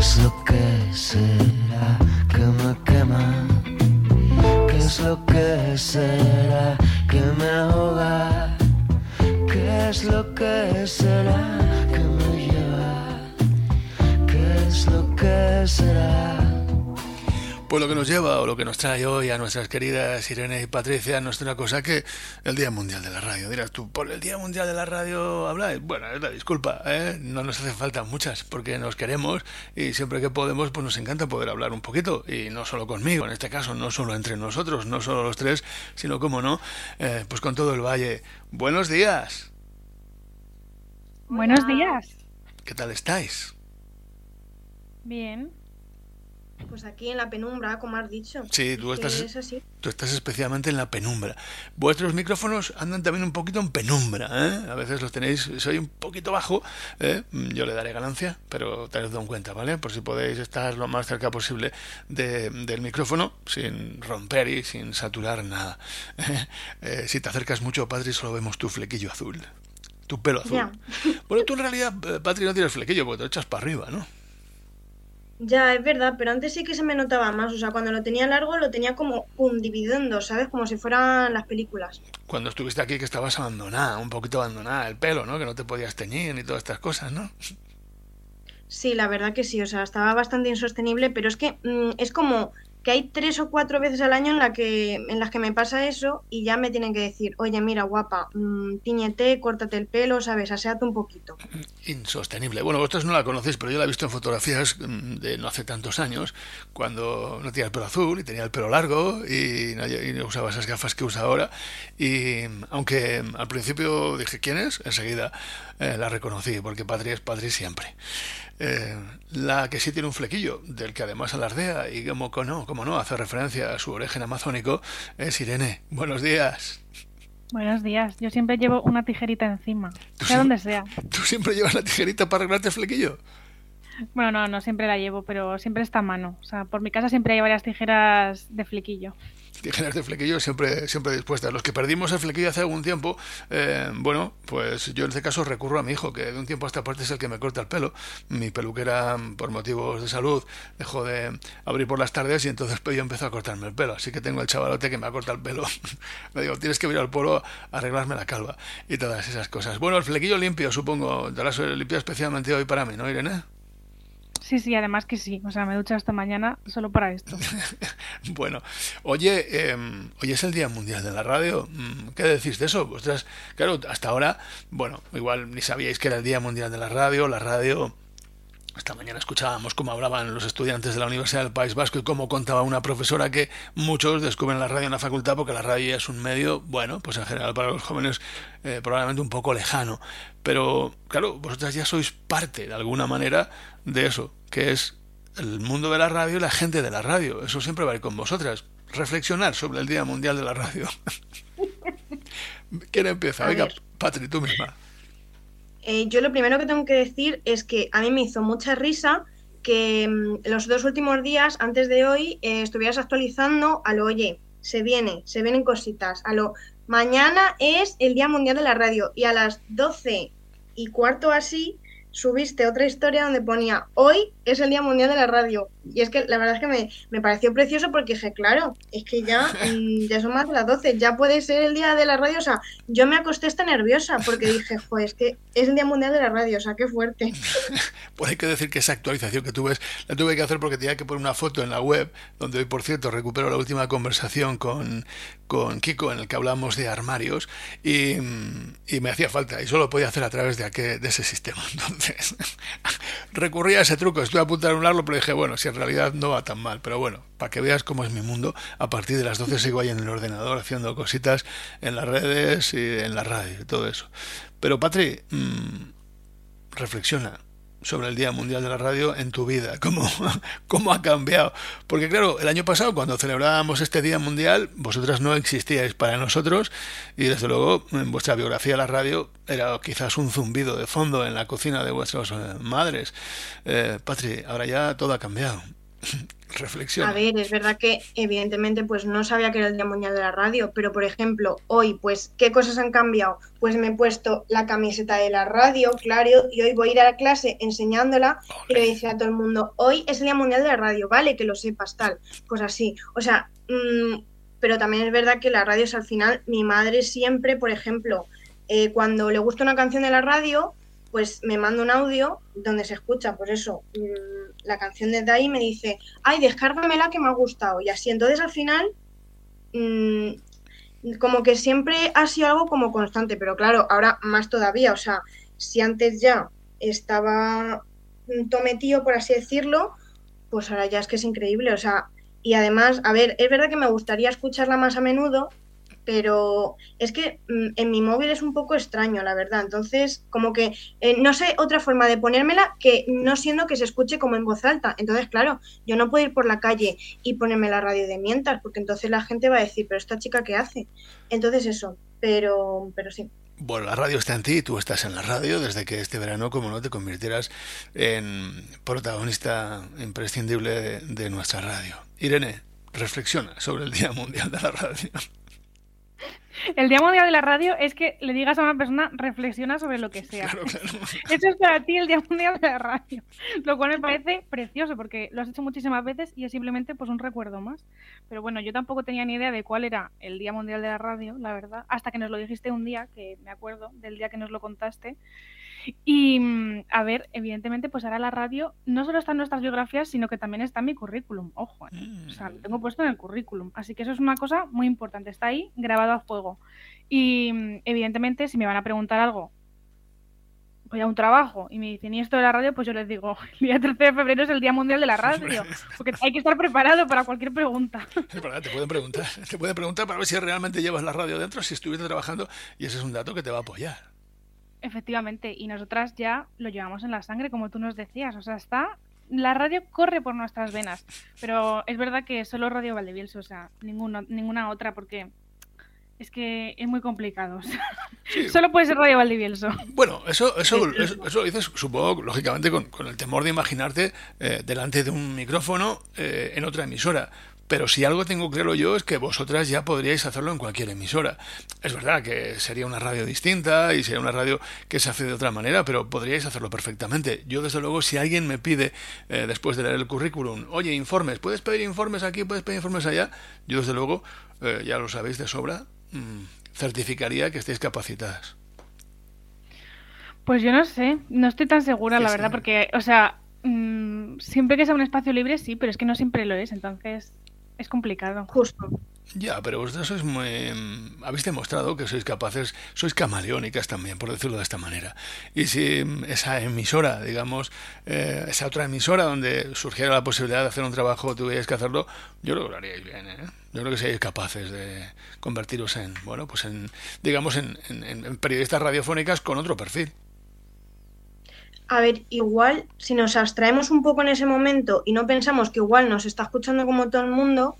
¿Qué es lo que será que me quema? ¿Qué es lo que será que me ahoga? ¿Qué es lo que será que me lleva? ¿Qué es lo que será? Pues lo que nos lleva o lo que nos trae hoy a nuestras queridas Irene y Patricia no es otra cosa que el Día Mundial de la Radio. Dirás tú, ¿por el Día Mundial de la Radio habláis? Bueno, es la disculpa, ¿eh? no nos hace falta muchas porque nos queremos y siempre que podemos pues nos encanta poder hablar un poquito y no solo conmigo, en este caso no solo entre nosotros, no solo los tres, sino como no, eh, pues con todo el valle. Buenos días. Buenos días. ¿Qué tal estáis? Bien. Pues aquí en la penumbra, como has dicho. Sí, tú estás, es así. tú estás especialmente en la penumbra. Vuestros micrófonos andan también un poquito en penumbra, ¿eh? A veces los tenéis, soy un poquito bajo, ¿eh? Yo le daré ganancia, pero tenedlo en cuenta, ¿vale? Por si podéis estar lo más cerca posible de- del micrófono, sin romper y sin saturar nada. Eh, si te acercas mucho, Patri, solo vemos tu flequillo azul. Tu pelo azul. Ya. Bueno, tú en realidad, eh, Patri, no tienes flequillo porque te lo echas para arriba, ¿no? Ya, es verdad, pero antes sí que se me notaba más. O sea, cuando lo tenía largo lo tenía como en dos, ¿sabes? Como si fueran las películas. Cuando estuviste aquí que estabas abandonada, un poquito abandonada, el pelo, ¿no? Que no te podías teñir ni todas estas cosas, ¿no? Sí, la verdad que sí. O sea, estaba bastante insostenible, pero es que mm, es como que hay tres o cuatro veces al año en, la que, en las que me pasa eso y ya me tienen que decir, oye, mira, guapa, mm, tíñete, córtate el pelo, ¿sabes? Aséate un poquito. Insostenible. Bueno, vosotros no la conocéis, pero yo la he visto en fotografías mm, de no hace tantos años, cuando no tenía el pelo azul y tenía el pelo largo y no, y no usaba esas gafas que usa ahora. Y mm, aunque mm, al principio dije, ¿quién es? Enseguida eh, la reconocí, porque Patri es Patri siempre. Eh, la que sí tiene un flequillo, del que además alardea y como no, como no, hace referencia a su origen amazónico, es Irene. Buenos días. Buenos días. Yo siempre llevo una tijerita encima, sea donde sea. ¿Tú siempre llevas la tijerita para arreglarte el flequillo? Bueno, no, no siempre la llevo, pero siempre está a mano. O sea, por mi casa siempre hay varias tijeras de flequillo. Tijeras de flequillo siempre, siempre dispuestas. Los que perdimos el flequillo hace algún tiempo, eh, bueno, pues yo en este caso recurro a mi hijo, que de un tiempo a esta parte es el que me corta el pelo. Mi peluquera, por motivos de salud, dejó de abrir por las tardes y entonces pues, yo empezó a cortarme el pelo. Así que tengo el chavalote que me ha cortado el pelo. me digo, tienes que ir al pueblo a arreglarme la calva y todas esas cosas. Bueno, el flequillo limpio, supongo. Te lo has limpiado especialmente hoy para mí, ¿no, Irene? Sí, sí, además que sí. O sea, me ducho esta mañana solo para esto. Bueno, oye, eh, hoy es el Día Mundial de la Radio. Mm, ¿Qué decís de eso? Vosotras, claro, hasta ahora, bueno, igual ni sabíais que era el Día Mundial de la Radio. La radio, esta mañana escuchábamos cómo hablaban los estudiantes de la Universidad del País Vasco y cómo contaba una profesora que muchos descubren la radio en la facultad porque la radio ya es un medio, bueno, pues en general para los jóvenes eh, probablemente un poco lejano. Pero, claro, vosotras ya sois parte, de alguna manera, de eso, que es el mundo de la radio y la gente de la radio. Eso siempre va a ir con vosotras. Reflexionar sobre el Día Mundial de la Radio. ¿Quién empieza? Venga. Patri, tú misma. Eh, yo lo primero que tengo que decir es que a mí me hizo mucha risa que mm, los dos últimos días, antes de hoy, eh, estuvieras actualizando a lo, oye, se viene, se vienen cositas, a lo, mañana es el Día Mundial de la Radio y a las 12 y cuarto así subiste otra historia donde ponía, hoy es el Día Mundial de la Radio. Y es que la verdad es que me, me pareció precioso porque dije, claro, es que ya, mm, ya son más de las 12, ya puede ser el Día de la Radio. O sea, yo me acosté hasta nerviosa porque dije, joder, es que es el Día Mundial de la Radio, o sea, qué fuerte. Pues hay que decir que esa actualización que tú ves la tuve que hacer porque tenía que poner una foto en la web, donde hoy, por cierto, recupero la última conversación con, con Kiko en el que hablamos de armarios y, y me hacía falta y solo podía hacer a través de, aquel, de ese sistema. Entonces, recurrí a ese truco, estuve a punto de anularlo, pero dije, bueno, si en realidad no va tan mal, pero bueno, para que veas cómo es mi mundo, a partir de las 12 sigo ahí en el ordenador haciendo cositas en las redes y en la radio y todo eso. Pero Patri, mmm, reflexiona. Sobre el Día Mundial de la Radio en tu vida? ¿Cómo, ¿Cómo ha cambiado? Porque claro, el año pasado cuando celebrábamos este Día Mundial, vosotras no existíais para nosotros y desde luego en vuestra biografía la radio era quizás un zumbido de fondo en la cocina de vuestras eh, madres. Eh, Patri, ahora ya todo ha cambiado. Reflexión. A ver, es verdad que evidentemente pues no sabía que era el Día Mundial de la Radio, pero por ejemplo, hoy pues ¿qué cosas han cambiado? Pues me he puesto la camiseta de la radio, claro, y hoy voy a ir a la clase enseñándola y le dice a todo el mundo, hoy es el Día Mundial de la Radio, vale, que lo sepas tal, pues así. O sea, mmm, pero también es verdad que la radio es al final, mi madre siempre, por ejemplo, eh, cuando le gusta una canción de la radio, pues me manda un audio donde se escucha, pues eso, mmm, la canción desde ahí me dice, ay, descárgamela que me ha gustado. Y así, entonces al final, mmm, como que siempre ha sido algo como constante, pero claro, ahora más todavía, o sea, si antes ya estaba tometido, por así decirlo, pues ahora ya es que es increíble, o sea, y además, a ver, es verdad que me gustaría escucharla más a menudo, pero es que mm, en mi móvil es un poco extraño, la verdad. Entonces, como que eh, no sé otra forma de ponérmela que no siendo que se escuche como en voz alta. Entonces, claro, yo no puedo ir por la calle y ponerme la radio de mientras, porque entonces la gente va a decir, pero esta chica qué hace. Entonces eso, pero, pero sí. Bueno, la radio está en ti, tú estás en la radio desde que este verano, como no, te convirtieras en protagonista imprescindible de, de nuestra radio. Irene, reflexiona sobre el Día Mundial de la Radio. El Día Mundial de la Radio es que le digas a una persona, reflexiona sobre lo que sea. Claro, claro. Eso es para ti el Día Mundial de la Radio. Lo cual me parece precioso porque lo has hecho muchísimas veces y es simplemente pues un recuerdo más. Pero bueno, yo tampoco tenía ni idea de cuál era el Día Mundial de la Radio, la verdad, hasta que nos lo dijiste un día, que me acuerdo del día que nos lo contaste. Y mm, a ver, evidentemente, pues ahora la radio no solo está en nuestras biografías, sino que también está mi currículum. Ojo, ¿eh? o sea, lo tengo puesto en el currículum. Así que eso es una cosa muy importante. Está ahí grabado a fuego. Y mm, evidentemente, si me van a preguntar algo, voy a un trabajo y me dicen, ¿y esto de la radio? Pues yo les digo, el día 13 de febrero es el Día Mundial de la Radio. Porque hay que estar preparado para cualquier pregunta. Es verdad, te pueden preguntar, te pueden preguntar para ver si realmente llevas la radio dentro, si estuviste trabajando, y ese es un dato que te va a apoyar. Efectivamente, y nosotras ya lo llevamos en la sangre, como tú nos decías. O sea, está. La radio corre por nuestras venas. Pero es verdad que solo Radio Valdebielso, o sea, ninguno, ninguna otra, porque es que es muy complicado. O sea, Sí. Solo puede ser Radio Valdivielso. Bueno, eso, eso, eso, eso lo dices, supongo, lógicamente, con, con el temor de imaginarte eh, delante de un micrófono eh, en otra emisora. Pero si algo tengo claro yo es que vosotras ya podríais hacerlo en cualquier emisora. Es verdad que sería una radio distinta y sería una radio que se hace de otra manera, pero podríais hacerlo perfectamente. Yo, desde luego, si alguien me pide, eh, después de leer el currículum, oye, informes, ¿puedes pedir informes aquí, puedes pedir informes allá? Yo, desde luego, eh, ya lo sabéis de sobra, mmm, certificaría que estéis capacitadas. Pues yo no sé, no estoy tan segura, la sí. verdad, porque, o sea, mm, siempre que sea un espacio libre, sí, pero es que no siempre lo es, entonces es complicado. Justo. Ya, pero vosotros sois muy... mm, habéis demostrado que sois capaces, sois camaleónicas también, por decirlo de esta manera. Y si mm, esa emisora, digamos, eh, esa otra emisora donde surgiera la posibilidad de hacer un trabajo, tuvierais que hacerlo, yo creo que lo haríais bien, ¿eh? Yo creo que seríais capaces de convertiros en, bueno, pues en, digamos, en, en- en periodistas radiofónicas con otro perfil. A ver, igual, si nos abstraemos un poco en ese momento y no pensamos que igual nos está escuchando como todo el mundo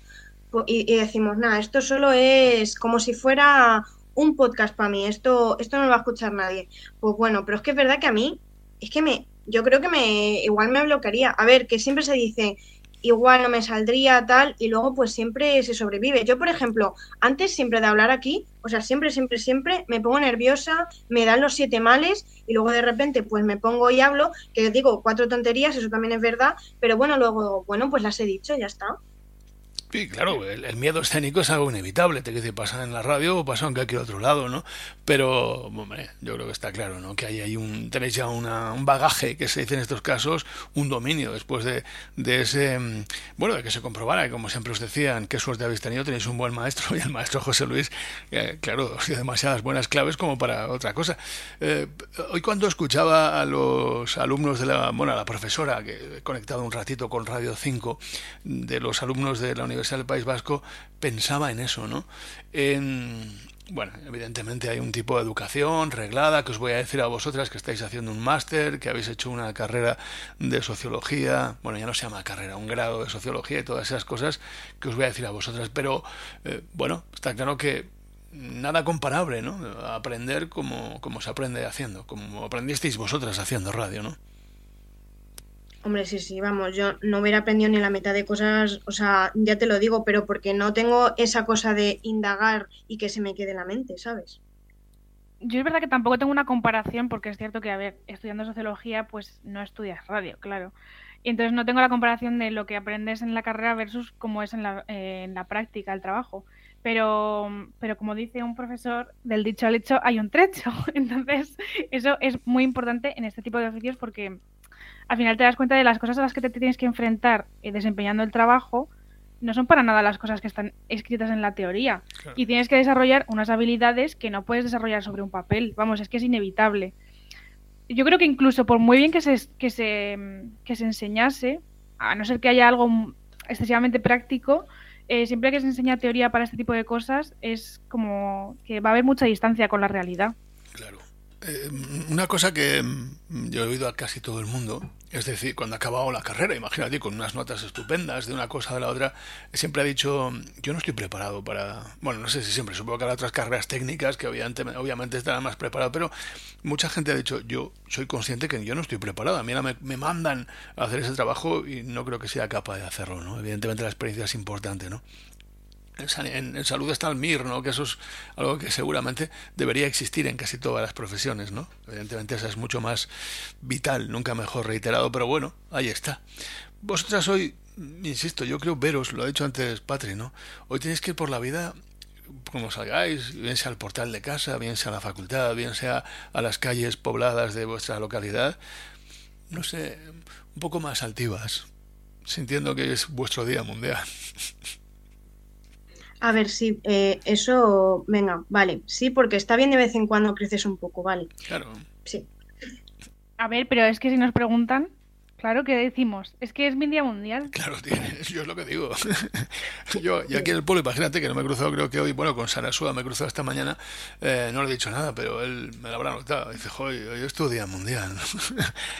po- y, y decimos, nada, esto solo es como si fuera un podcast para mí, esto, esto no lo va a escuchar nadie. Pues bueno, pero es que es verdad que a mí, es que me, yo creo que me, igual me bloquearía. A ver, que siempre se dice, igual no me saldría tal, y luego pues siempre se sobrevive. Yo, por ejemplo, antes siempre de hablar aquí, o sea, siempre, siempre, siempre me pongo nerviosa, me dan los siete males y luego de repente pues me pongo y hablo, que digo cuatro tonterías, eso también es verdad, pero bueno, luego, bueno, pues las he dicho, ya está. Sí, claro, el, miedo escénico es algo inevitable, te que pasa en la radio o pasa en cualquier otro lado, ¿no? Pero, hombre, yo creo que está claro, ¿no? Que hay ahí un, tenéis ya una, un bagaje, que se dice en estos casos, un dominio después de, de ese, mm, bueno, de que se comprobara, como siempre os decían, qué suerte habéis tenido, tenéis un buen maestro, y el maestro José Luis, claro, os dio demasiadas buenas claves como para otra cosa. Eh, hoy cuando escuchaba a los alumnos de la, bueno, a la profesora, que he conectado un ratito con Radio 5, de los alumnos de la Universidad del País Vasco, pensaba en eso, ¿no? En, bueno, evidentemente hay un tipo de educación reglada que os voy a decir a vosotras que estáis haciendo un máster, que habéis hecho una carrera de sociología, bueno, ya no se llama carrera, un grado de sociología y todas esas cosas que os voy a decir a vosotras, pero eh, bueno, está claro que nada comparable, ¿no? Aprender como, como se aprende haciendo, como aprendisteis vosotras haciendo radio, ¿no? Hombre, sí, sí, vamos, yo no hubiera aprendido ni la mitad de cosas, o sea, ya te lo digo, pero porque no tengo esa cosa de indagar y que se me quede en la mente, ¿sabes? Yo es verdad que tampoco tengo una comparación, porque es cierto que, a ver, estudiando sociología, pues no estudias radio, claro. Y entonces no tengo la comparación de lo que aprendes en la carrera versus cómo es en la, eh, en la práctica, el trabajo. Pero, pero como dice un profesor, del dicho al hecho hay un trecho. Entonces, eso es muy importante en este tipo de oficios porque al final te das cuenta de las cosas a las que te tienes que enfrentar eh, desempeñando el trabajo, no son para nada las cosas que están escritas en la teoría. Y tienes que desarrollar unas habilidades que no puedes desarrollar sobre un papel. Vamos, es que es inevitable. Yo creo que incluso por muy bien que se, que se, que se enseñase, a no ser que haya algo excesivamente práctico, eh, siempre que se enseña teoría para este tipo de cosas, es como que va a haber mucha distancia con la realidad. Claro. Eh, una cosa que mm, yo he oído a casi todo el mundo, es decir, cuando ha acabado la carrera, imagínate, con unas notas estupendas de una cosa a la otra, siempre ha dicho, yo no estoy preparado para, bueno, no sé si siempre, supongo que hay otras carreras técnicas que obviamente, obviamente estarán más preparados, pero mucha gente ha dicho, yo soy consciente que yo no estoy preparado, a mí me, me mandan a hacer ese trabajo y no creo que sea capaz de hacerlo, ¿no? Evidentemente la experiencia es importante, ¿no? En, salud está el MIR, ¿no? Que eso es algo que seguramente debería existir en casi todas las profesiones, ¿no? Evidentemente esa es mucho más vital, nunca mejor reiterado, pero bueno, ahí está. Vosotras hoy, insisto, yo creo veros, lo ha dicho antes Patri, ¿no? Hoy tenéis que ir por la vida como salgáis, bien sea al portal de casa, bien sea a la facultad, bien sea a las calles pobladas de vuestra localidad, no sé, un poco más altivas, sintiendo que es vuestro día mundial. A ver, sí, eh, eso, venga, vale, sí, porque está bien de vez en cuando creces un poco, vale. Claro. Sí. A ver, pero es que si nos preguntan, Claro que decimos, es que es mi día mundial. Claro, yo es lo que digo. yo, y aquí en el pueblo, imagínate que no me he cruzado, creo que hoy, bueno, con Sarasúa me he cruzado esta mañana, eh, no le he dicho nada, pero él me lo habrá notado. Dice, joder, hoy es tu día mundial.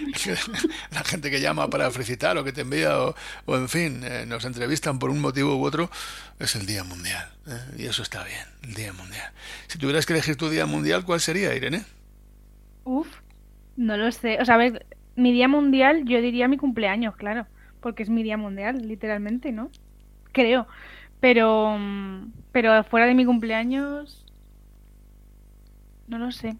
La gente que llama para felicitar o que te envía o, en fin, eh, nos entrevistan por un motivo u otro, es el día mundial. Eh, y eso está bien, el día mundial. Si tuvieras que elegir tu día mundial, ¿cuál sería, Irene? Uf, no lo sé. O sea, a ver mi día mundial, yo diría mi cumpleaños, claro, porque es mi día mundial, literalmente, ¿no? Creo. Pero, pero fuera de mi cumpleaños, no lo sé.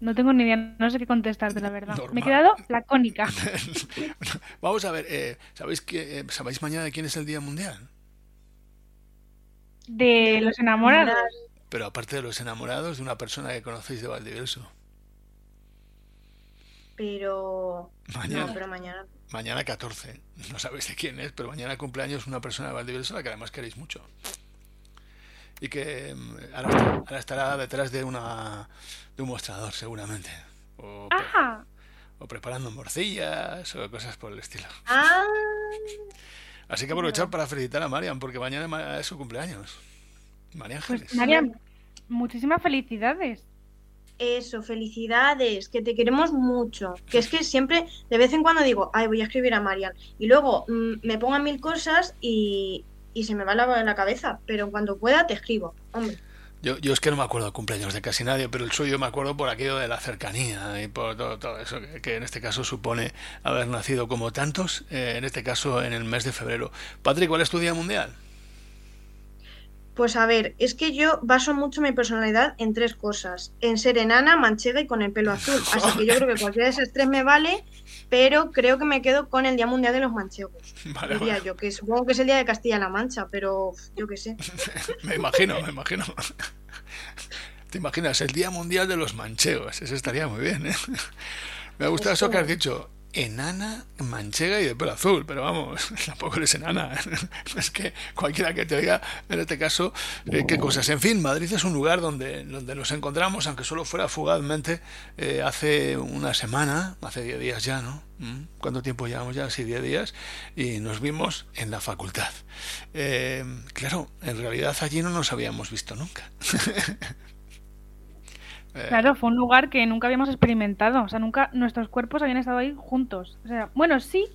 No tengo ni idea, no sé qué contestarte, la verdad. Me he quedado lacónica. Vamos a ver, eh, ¿sabéis, que, eh, ¿sabéis mañana de quién es el Día Mundial? De los enamorados. Pero aparte de los enamorados, de una persona que conocéis de Valdiverso pero... Mañana. No, pero mañana. Mañana 14. No sabéis de quién es, pero mañana cumpleaños una persona de Valdivieso la que además queréis mucho. Y que mm, ahora, estará detrás de, una, de un mostrador, seguramente. O, o preparando morcillas o cosas por el estilo. Ah. Así que aprovechar para felicitar a Marian, porque mañana es su cumpleaños. María pues. Marian, muchísimas felicidades. Eso, felicidades, que te queremos mucho. Que es que siempre, de vez en cuando digo, ay, voy a escribir a Marian. Y luego mm, me pongan mil cosas y, se me va la, la cabeza. Pero cuando pueda te escribo, hombre. Yo, yo es que no me acuerdo de cumpleaños de casi nadie, pero el suyo me acuerdo por aquello de la cercanía y por todo, eso que, en este caso supone haber nacido como tantos, eh, en este caso en el mes de febrero. Patrick, ¿cuál es tu día mundial? Pues a ver, es que yo baso mucho mi personalidad en tres cosas. En ser enana, manchega y con el pelo azul. Así que yo creo que cualquiera de esos tres me vale, pero creo que me quedo con el Día Mundial de los Manchegos. diría yo, que supongo que es el Día de Castilla-La Mancha, pero yo qué sé. me imagino, me imagino. ¿Te imaginas? El Día Mundial de los Manchegos. Eso estaría muy bien, ¿eh? Me ha gustado eso que has dicho enana, manchega y de pelo azul, pero vamos, tampoco eres enana. es que cualquiera que te oiga, en este caso, eh, qué cosas. En fin, Madrid es un lugar donde, donde nos encontramos, aunque solo fuera fugazmente, eh, hace una semana, hace 10 días ya, ¿no? ¿Mm? ¿Cuánto tiempo llevamos ya? Sí, 10 días. Y nos vimos en la facultad. Eh, claro, en realidad allí no nos habíamos visto nunca. Eh, Claro, fue un lugar que nunca habíamos experimentado. O sea, nunca nuestros cuerpos habían estado ahí juntos. O sea, bueno, sí,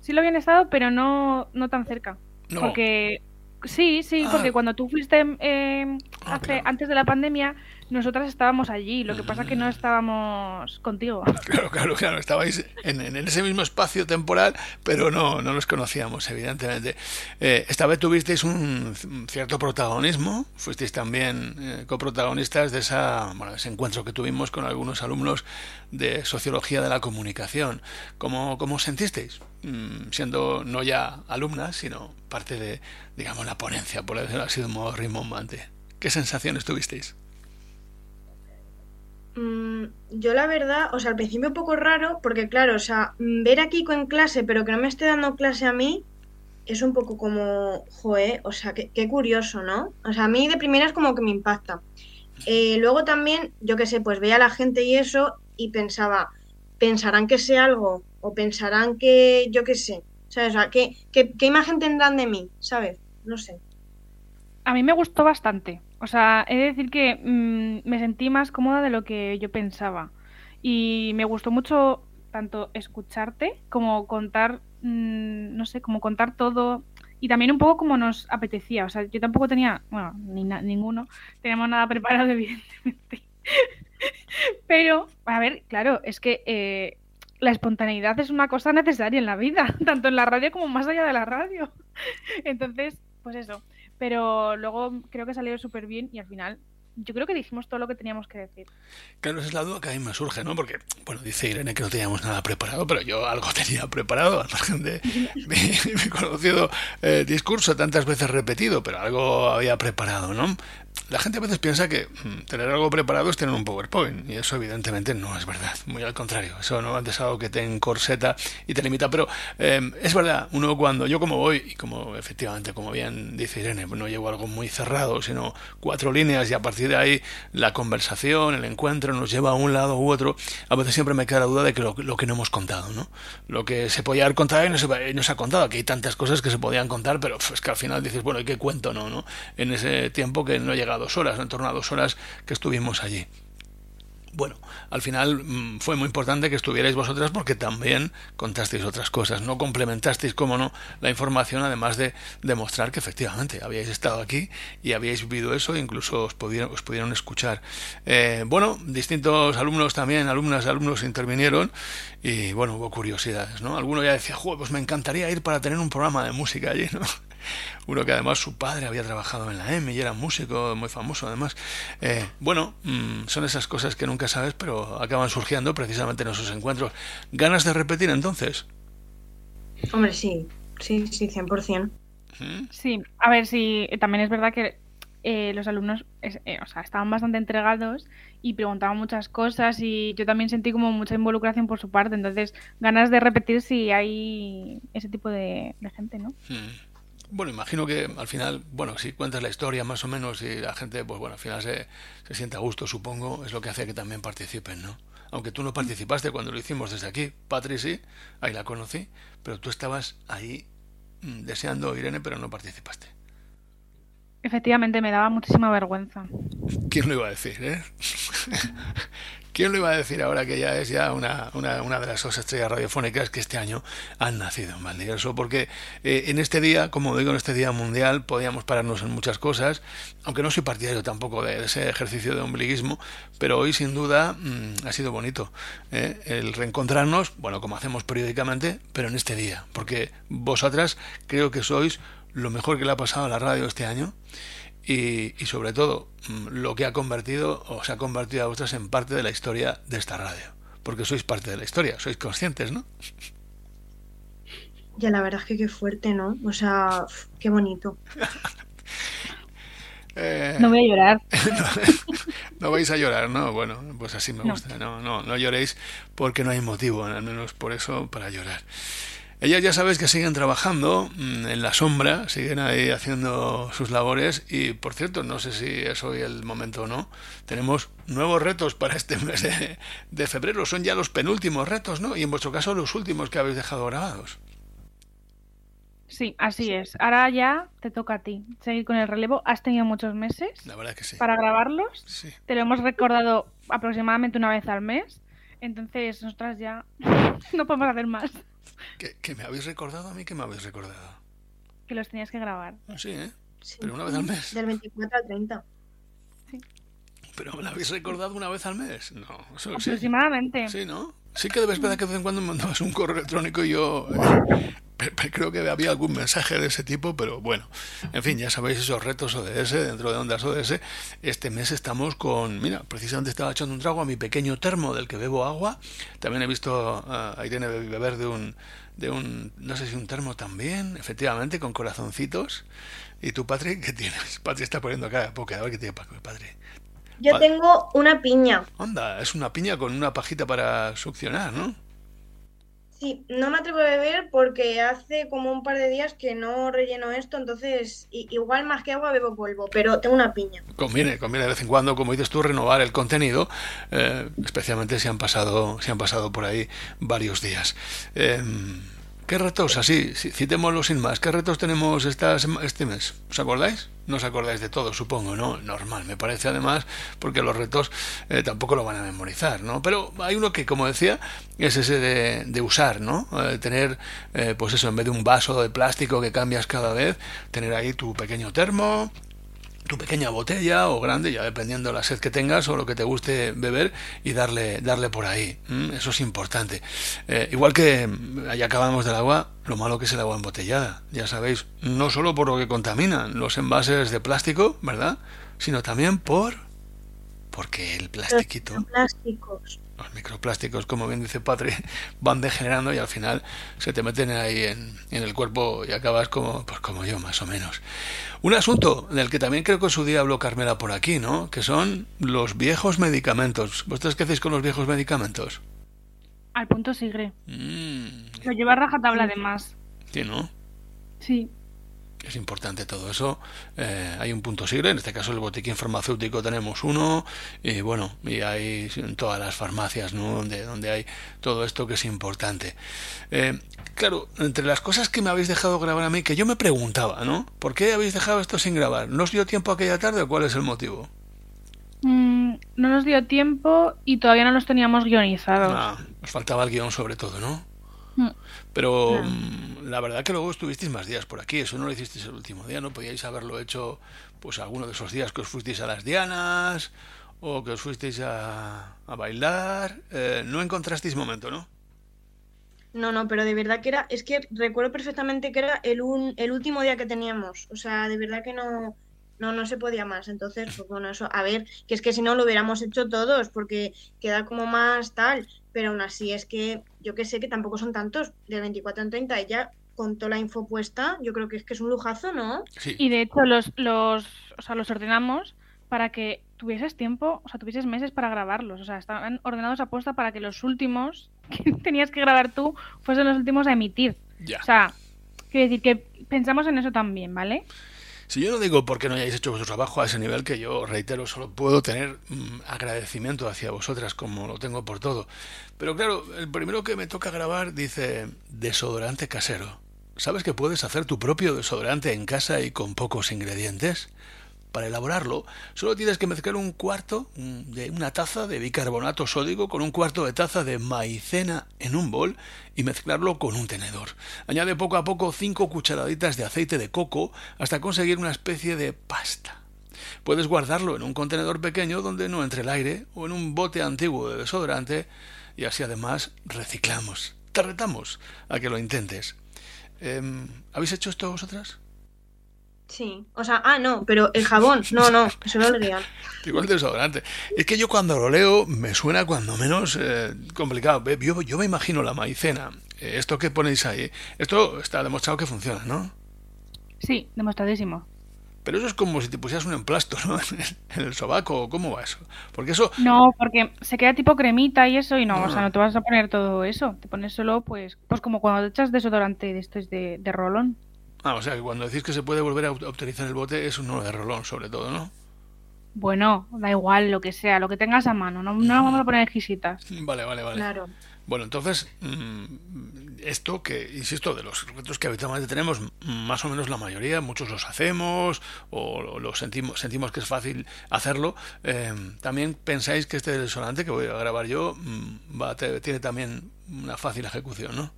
sí lo habían estado, pero no, no tan cerca. No. Porque sí, sí, Ah. porque cuando tú fuiste eh, Ah, hace- claro. antes de la pandemia, nosotras estábamos allí. Lo que pasa que Mm. no estábamos contigo. Claro, claro, claro. Estabais en, en ese mismo espacio temporal, pero no, no los conocíamos, evidentemente. Eh, esta vez tuvisteis un cierto protagonismo, fuisteis también eh, coprotagonistas de esa, bueno, ese encuentro que tuvimos con algunos alumnos de Sociología de la Comunicación. ¿Cómo, cómo os sentisteis? Mm, siendo no ya alumnas, sino parte de, digamos, la ponencia, por decirlo así de un modo rimbombante. ¿Qué sensaciones tuvisteis? Mm, yo la verdad, o sea, al principio un poco raro, porque claro, o sea, mm, ver a Kiko en clase, pero que no me esté dando clase a mí, es un poco como, joe, o sea, qué, qué curioso, ¿no? O sea, a mí de primeras como que me impacta. Eh, luego también, yo qué sé, pues veía a la gente y eso y pensaba, pensarán que sé algo o pensarán que, yo qué sé, ¿sabes? O sea, ¿qué, qué, qué imagen tendrán de mí? ¿Sabes? No sé. A mí me gustó bastante. O sea, he de decir que mm, me sentí más cómoda de lo que yo pensaba. Y me gustó mucho tanto escucharte como contar, mm, no sé, como contar todo. Y también un poco como nos apetecía. O sea, yo tampoco tenía, bueno, ni ninguno, teníamos nada preparado, evidentemente. Pero, a ver, claro, es que eh, la espontaneidad es una cosa necesaria en la vida, tanto en la radio como más allá de la radio. Entonces, pues eso. Pero luego creo que salió súper bien y al final yo creo que dijimos todo lo que teníamos que decir. Claro, esa es la duda que a mí me surge, ¿no? Porque, bueno, dice Irene que no teníamos nada preparado, pero yo algo tenía preparado, al margen de mi, conocido eh, discurso tantas veces repetido, pero algo había preparado, ¿no? La gente a veces piensa que mm, tener algo preparado es tener un PowerPoint, y eso evidentemente no es verdad, muy al contrario, eso no es algo que te encorseta y te limita, pero eh, es verdad, uno cuando, yo como voy, y como efectivamente, como bien dice Irene, no llevo algo muy cerrado, sino cuatro líneas y a partir de ahí la conversación, el encuentro nos lleva a un lado u otro, a veces siempre me queda la duda de que lo, lo que no hemos contado, ¿no? Lo que se podía haber contado y no se, no se ha contado, aquí hay tantas cosas que se podían contar, pero es que al final dices, bueno, ¿y qué cuento no, no? En ese tiempo que no llega dos horas, en torno a dos horas que estuvimos allí. Bueno, al final mmm, fue muy importante que estuvierais vosotras porque también contasteis otras cosas, no complementasteis, como no, la información, además de demostrar que efectivamente habíais estado aquí y habíais vivido eso, incluso os pudieron, os pudieron escuchar. Eh, bueno, distintos alumnos también, alumnas, alumnos intervinieron y bueno, hubo curiosidades, ¿no? Alguno ya decía, Joder, pues me encantaría ir para tener un programa de música allí, ¿no? uno que además su padre había trabajado en la M y era músico muy famoso además. Eh, bueno, mmm, son esas cosas que nunca sabes, pero acaban surgiendo precisamente en esos encuentros. ¿Ganas de repetir entonces? Hombre, sí, sí, sí, 100%. ¿Mm? Sí, a ver, sí, también es verdad que eh, los alumnos eh, o sea, estaban bastante entregados y preguntaban muchas cosas y yo también sentí como mucha involucración por su parte, entonces ganas de repetir si hay ese tipo de, de gente, ¿no? Hmm. Bueno, imagino que al final, bueno, si cuentas la historia más o menos y la gente, pues bueno, al final se, se siente a gusto, supongo, es lo que hace que también participen, ¿no? Aunque tú no participaste cuando lo hicimos desde aquí, Patri sí, ahí la conocí, pero tú estabas ahí mmm, deseando, Irene, pero no participaste. Efectivamente, me daba muchísima vergüenza. ¿Quién lo iba a decir, eh? ¿Quién lo iba a decir ahora que ya es ya una, una, una de las dos estrellas radiofónicas que este año han nacido en Valdivieso? Porque eh, en este día, como digo, en este día mundial, podíamos pararnos en muchas cosas, aunque no soy partidario tampoco de ese ejercicio de ombliguismo, pero hoy sin duda mmm, ha sido bonito ¿eh? el reencontrarnos, bueno, como hacemos periódicamente, pero en este día, porque vosotras creo que sois lo mejor que le ha pasado a la radio este año y, y, sobre todo lo que ha convertido o se ha convertido a vosotras en parte de la historia de esta radio. Porque sois parte de la historia, sois conscientes, ¿no? Ya, la verdad es que qué fuerte, ¿no? O sea, qué bonito. eh... No voy a llorar. no, no, vais a llorar, ¿no? Bueno, pues así me gusta. No, no, no lloréis porque no hay motivo, al menos por eso, para llorar. Ellas ya sabes que siguen trabajando en la sombra, siguen ahí haciendo sus labores y, por cierto, no sé si es hoy el momento o no, tenemos nuevos retos para este mes de, de, febrero, son ya los penúltimos retos, ¿no? Y en vuestro caso los últimos que habéis dejado grabados. Sí, así es. Ahora ya te toca a ti seguir con el relevo. Has tenido muchos meses La verdad que sí. para grabarlos. Sí. Te lo hemos recordado aproximadamente una vez al mes. Entonces, nosotras ya no podemos hacer más ¿Que, que me habéis recordado a mí? que me habéis recordado? que los tenías que grabar. Ah, Sí, ¿eh? Sí. Pero una vez al mes. Del 24 al 30. ¿Pero me la habéis recordado una vez al mes? No, eso sí. Aproximadamente. Sí, ¿no? Sí que de vez que de vez en cuando me mandabas un correo electrónico y yo eh, creo que había algún mensaje de ese tipo, pero bueno, en fin, ya sabéis esos retos ODS dentro de Ondas ODS. Este mes estamos con, mira, precisamente estaba echando un trago a mi pequeño termo del que bebo agua. También he visto a Irene be- beber de un, de un, no sé si un termo también, efectivamente, con corazoncitos. ¿Y tú, Patrick, qué tienes? Patrick está poniendo acá, porque a ver qué tiene Pa- Patrick. Yo Vale. tengo una piña. Anda, es una piña con una pajita para succionar, ¿no? Sí, no me atrevo a beber porque hace como un par de días que no relleno esto, entonces igual más que agua bebo polvo, pero tengo una piña. Conviene, conviene de vez en cuando, como dices tú, renovar el contenido, eh, especialmente si han pasado, si han pasado por ahí varios días. Eh, ¿Qué retos, así, citémoslo sin más, qué retos tenemos esta sema- este mes? ¿Os acordáis? No os acordáis de todo, supongo, ¿no? Normal, me parece además, porque los retos eh, tampoco lo van a memorizar, ¿no? Pero hay uno que, como decía, es ese de, de usar, ¿no? Eh, tener, eh, pues eso, en vez de un vaso de plástico que cambias cada vez, tener ahí tu pequeño termo, tu pequeña botella o grande, ya dependiendo la sed que tengas o lo que te guste beber y darle, darle por ahí. Eso es importante. Eh, igual que mm, ya acabamos del agua, lo malo que es el agua embotellada. Ya sabéis, no solo por lo que contaminan los envases de plástico, ¿verdad? Sino también por... Porque el plastiquito. Los microplásticos, como bien dice Patri, van degenerando y al final se te meten ahí en, en el cuerpo y acabas como, pues como yo, más o menos. Un asunto del que también creo que en su día habló Carmela por aquí, ¿no? Que son los viejos medicamentos. ¿Vosotros qué hacéis con los viejos medicamentos? Al punto sigre. Mm, Lo lleva rajatabla además. sí, ¿no? Sí. Es importante todo eso. Eh, hay un punto sigre, en este caso el botiquín farmacéutico tenemos uno, y bueno, y hay en todas las farmacias, ¿no? Donde, donde hay todo esto que es importante. Eh, claro, entre las cosas que me habéis dejado grabar a mí, que yo me preguntaba, ¿no? ¿Por qué habéis dejado esto sin grabar? ¿No os dio tiempo aquella tarde o cuál es el motivo? Mm, no nos dio tiempo y todavía no los teníamos guionizados. Ah, os faltaba el guion sobre todo, ¿no? Mm. Pero Claro. mm, la verdad que luego estuvisteis más días por aquí, eso no lo hicisteis el último día, ¿no? Podíais haberlo hecho pues alguno de esos días que os fuisteis a las Dianas o que os fuisteis a, a bailar. Eh, no encontrasteis momento, ¿no? No, no, pero de verdad que era, es que recuerdo perfectamente que era el, un, el último día que teníamos. O sea, de verdad que no, no, no se podía más. Entonces, pues bueno, eso, a ver, que es que si no lo hubiéramos hecho todos, porque queda como más tal, pero aún así es que yo que sé que tampoco son tantos, de 24 en 30, ella con toda la info puesta, yo creo que es que es un lujazo, ¿no? Sí. Y de hecho los, los, o sea, los ordenamos para que tuvieses tiempo, o sea, tuvieses meses para grabarlos. O sea, estaban ordenados a posta para que los últimos que tenías que grabar tú fuesen los últimos a emitir. Ya. O sea, quiero decir que pensamos en eso también, ¿vale? Si yo no digo por qué no hayáis hecho vuestro trabajo a ese nivel que yo reitero, solo puedo tener mm, agradecimiento hacia vosotras como lo tengo por todo. Pero claro, el primero que me toca grabar dice desodorante casero. ¿Sabes que puedes hacer tu propio desodorante en casa y con pocos ingredientes? Para elaborarlo, solo tienes que mezclar un cuarto mm, de una taza de bicarbonato sódico con un cuarto de taza de maicena en un bol y mezclarlo con un tenedor. Añade poco a poco 5 cucharaditas de aceite de coco hasta conseguir una especie de pasta. Puedes guardarlo en un contenedor pequeño donde no entre el aire o en un bote antiguo de desodorante y así además reciclamos. Te retamos a que lo intentes. Em, ¿Habéis hecho esto vosotras? Sí. O sea, ah, no, pero el jabón, no, no, eso no lo digan. Igual desodorante. Es que yo cuando lo leo me suena cuando menos eh, complicado. Ve, Yo, yo me imagino la maicena. eh, esto que ponéis ahí. Esto está demostrado que funciona, ¿no? Sí, demostradísimo. Pero eso es como si te pusieras un emplasto, ¿no? En el sobaco. ¿Cómo va eso? Porque eso... No, porque se queda tipo cremita y eso, y no, o Ah. sea, no te vas a poner todo eso. Te pones solo, pues, pues como cuando te echas desodorante de estos de, de rolón. Ah, o sea, que cuando decís que se puede volver a utilizar el bote es uno de rolón, sobre todo, ¿no? Bueno, da igual, lo que sea, lo que tengas a mano, no, no vamos a poner exquisitas. Vale, vale, vale. Claro. Bueno, entonces, mm, esto que, insisto, de los retos que habitualmente tenemos, más o menos la mayoría, muchos los hacemos o lo sentimos, sentimos que es fácil hacerlo. eh, también pensáis que este desodorante que voy a grabar yo mm, va a tiene también una fácil ejecución, ¿no?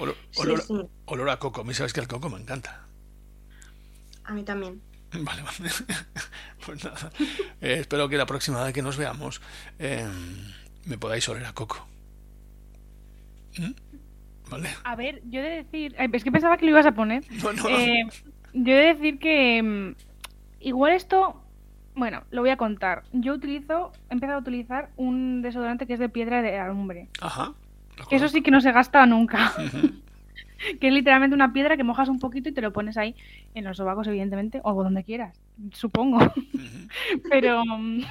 Olor, olor- sí. olor a coco. A mí sabes que el coco me encanta. A mí también. Vale, vale. Pues nada. Eh, espero que la próxima vez que nos veamos eh, me podáis oler a coco. ¿Mm? ¿Vale? A ver, yo he de decir. Es que pensaba que lo ibas a poner. No, no. Eh, yo he de decir que. mm, Igual esto. Bueno, lo voy a contar. Yo utilizo. He empezado a utilizar un desodorante que es de piedra de alumbre. Ajá. Eso sí que no se gasta nunca. Que es literalmente una piedra que mojas un poquito y te lo pones ahí en los sobacos, evidentemente, o donde quieras, supongo. Pero. mm,